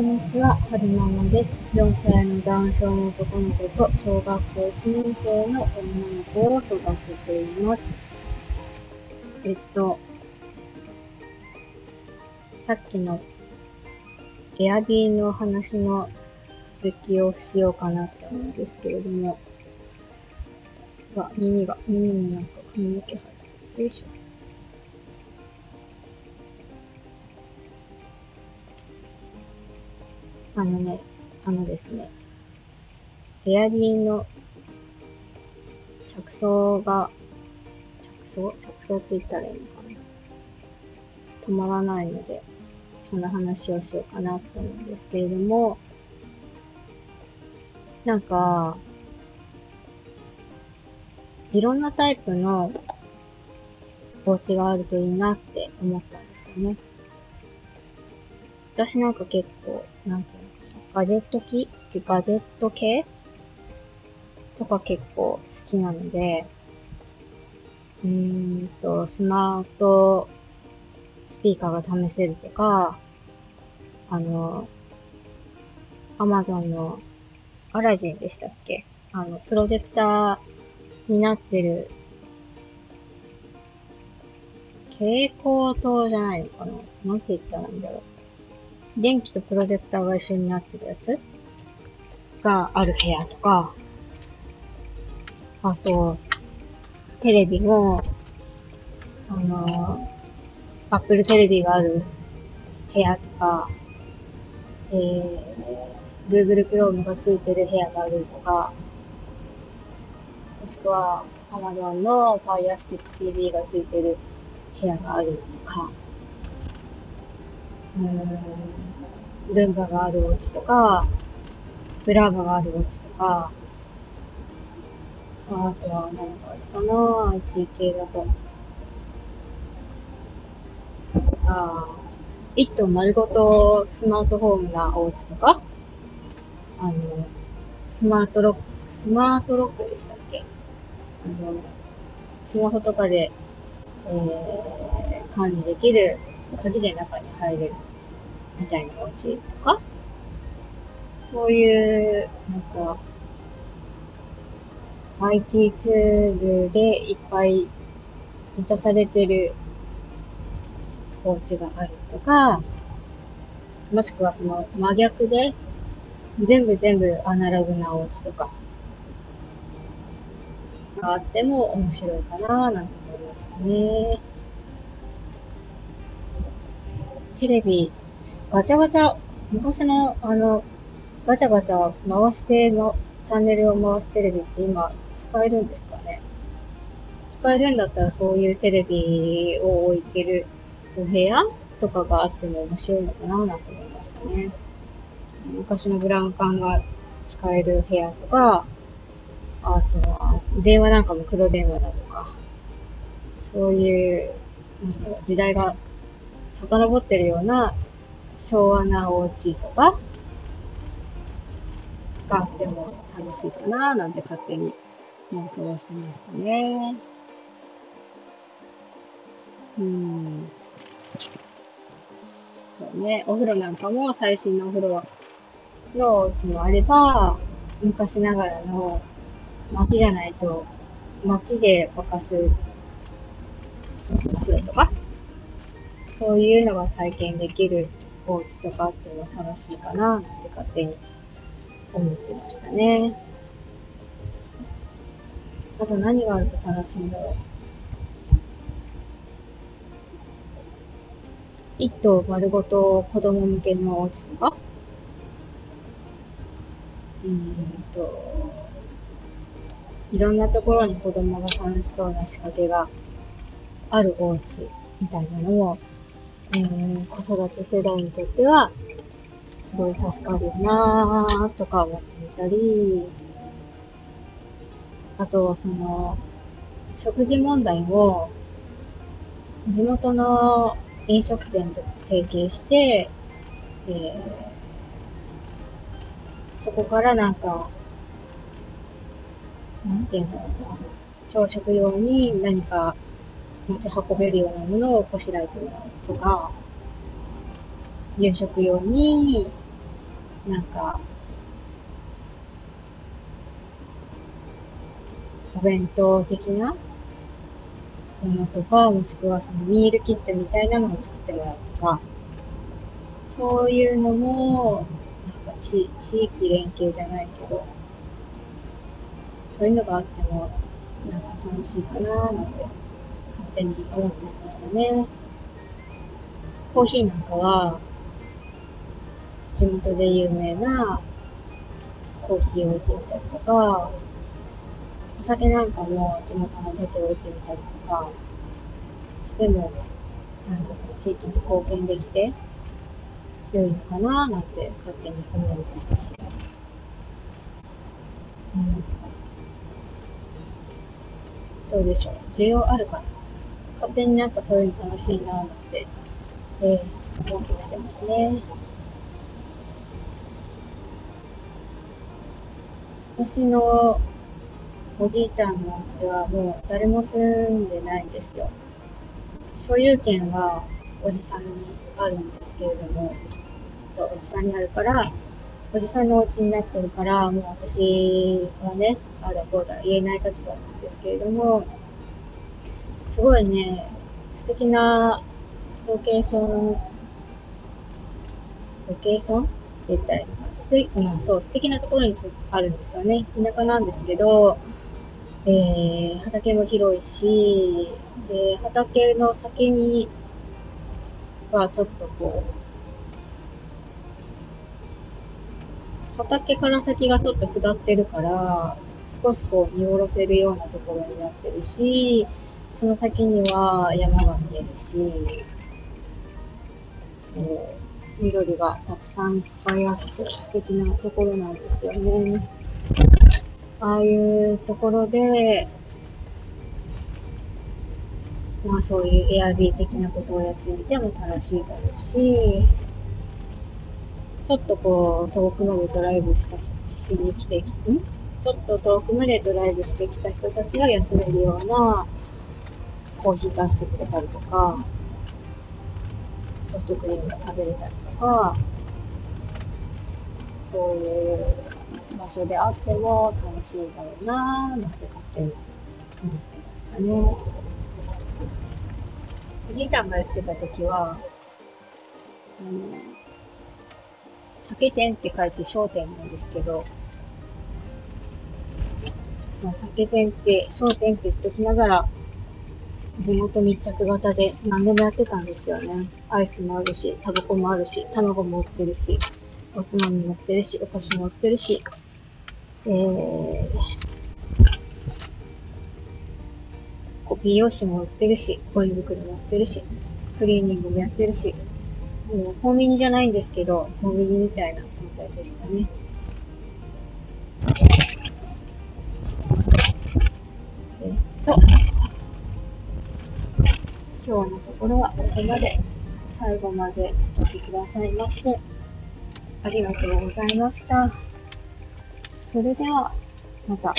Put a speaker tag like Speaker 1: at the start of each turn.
Speaker 1: こんにちは、はるままです。4歳の男性の男の子と小学校1年生の女の子を育てています。えっと、さっきのエアビーの話の続きをしようかなって思うんですけれども、わ、耳が、耳になんか髪の毛入ってる。よいしょ。あのね、あのですね、エアリーの着想が、着想？着想って言ったらいいのかな？止まらないので、そんな話をしようかなと思うんですけれども、なんか、いろんなタイプのお家があるといいなって思ったんですよね。私なんか結構、なんていうガジェット機？ガジェット系？とか結構好きなので、うーんと、スマートスピーカーが試せるとか、あの、アマゾンのアラジンでしたっけ？あの、プロジェクターになってる蛍光灯じゃないのかな？なんて言ったらいいんだろう。電気とプロジェクターが一緒になってるやつ？がある部屋とか、あと、テレビも、あの、アップルテレビがある部屋とか、えー、Google Chrome がついてる部屋があるとか、もしくは Amazon の Fire Stick TV がついてる部屋があるとか、うん、ルンバがあるお家とか、ブラーバがあるお家とか、あとは何かあるかな ?IT 系だと。ああ、一棟丸ごとスマートフォームなお家とか、あの、スマートロック、スマートロックでしたっけ？あの、スマホとかで、えー、管理できる鍵で中に入れるみたいなお家とか、そういう、なんか、IT ツールでいっぱい満たされてるお家があるとか、もしくはその真逆で、全部全部アナログなお家とか、があっても面白いかななんて思いましたね。テレビ、ガチャガチャ、昔の、あの、ガチャガチャ回しての、チャンネルを回すテレビって今、使えるんですかね？使えるんだったらそういうテレビを置いてるお部屋とかがあっても面白いのかななんて思いましたね。昔のブラウン管が使える部屋とか、あとは、電話なんかも黒電話だとか、そういう、時代が遡ってるような昭和なお家とかがあっても楽しいかななんて勝手に妄想してましたね。うん。そうね。お風呂なんかも最新のお風呂のお家もあれば、昔ながらの薪じゃないと、薪で沸かす、そういうのが体験できるお家とかっていうのは楽しいかなって勝手に思ってましたね。あと何があると楽しいんだろう。一棟丸ごと子供向けのお家とか？うんと、いろんなところに子供が楽しそうな仕掛けがあるお家みたいなのもうん、子育て世代にとっては、すごい助かるなぁとか思ってみたり、あとはその、食事問題を、地元の飲食店と提携して、えー、そこからなんか、なんていうのかな、朝食用に何か持ち運べるようなものをこしらえてもらうとか、夕食用になんか、お弁当的なものとか、もしくはそのミールキットみたいなのを作ってもらうとか、そういうのも、なんか地地域連携じゃないけど、そういうのがあっても、なんか楽しいかなーなんて、勝手に思っちゃいましたね。コーヒーなんかは、地元で有名なコーヒーを置いてみたりとか、お酒なんかも地元のお酒を置いてみたりとかしても、なんか地域に貢献できて、良いのかななんて勝手に思いましたし。うんどうでしょう？需要あるかな？勝手になんかそういうの楽しいなぁなんて、えー、妄想してますね。私のおじいちゃんの家はもう誰も住んでないんですよ。所有権はおじさんにあるんですけれども、おじさんにあるから、おじさんのお家になってるから、もう私はね、ああだこうだ言えない立場なんですけれども、すごいね、素敵なロケーション、ロケーション？って言ったらいいのかな素敵、まあそう、素敵なところにあるんですよね。田舎なんですけど、えー、畑も広いし、で、畑の先にはちょっとこう、畑から先がちょっと下ってるから、少しこう見下ろせるようなところになってるし、その先には山が見えるし、そう、緑がたくさんいっぱいあって素敵なところなんですよね。ああいうところで、まあそういうエアビー的なことをやってみても楽しいだろうし、ちょっとこう遠くまでドライブしたしに来てきて、ちょっと遠くまでドライブしてきた人たちが休めるようなコーヒー出してくれたりとか、ソフトクリームが食べれたりとか、そういう場所であっても楽しいだろうなぁ、なんて勝手に思ってましたね。おじいちゃんが生きてた時は、うん、酒店って書いて商店なんですけど、まあ、酒店って、商店って言っときながら、地元密着型で何でもやってたんですよね。アイスもあるし、タバコもあるし、卵も売ってるし、おつまみも売ってるし、お菓子も売ってるし、えー、コピー用紙も売ってるし、ゴミ袋も売ってるし、クリーニングもやってるし、もうコンビニじゃないんですけど、コンビニみたいな存在でしたね。今日のところはここまで、最後までお聞きくださいまして、ありがとうございました。それでは、また。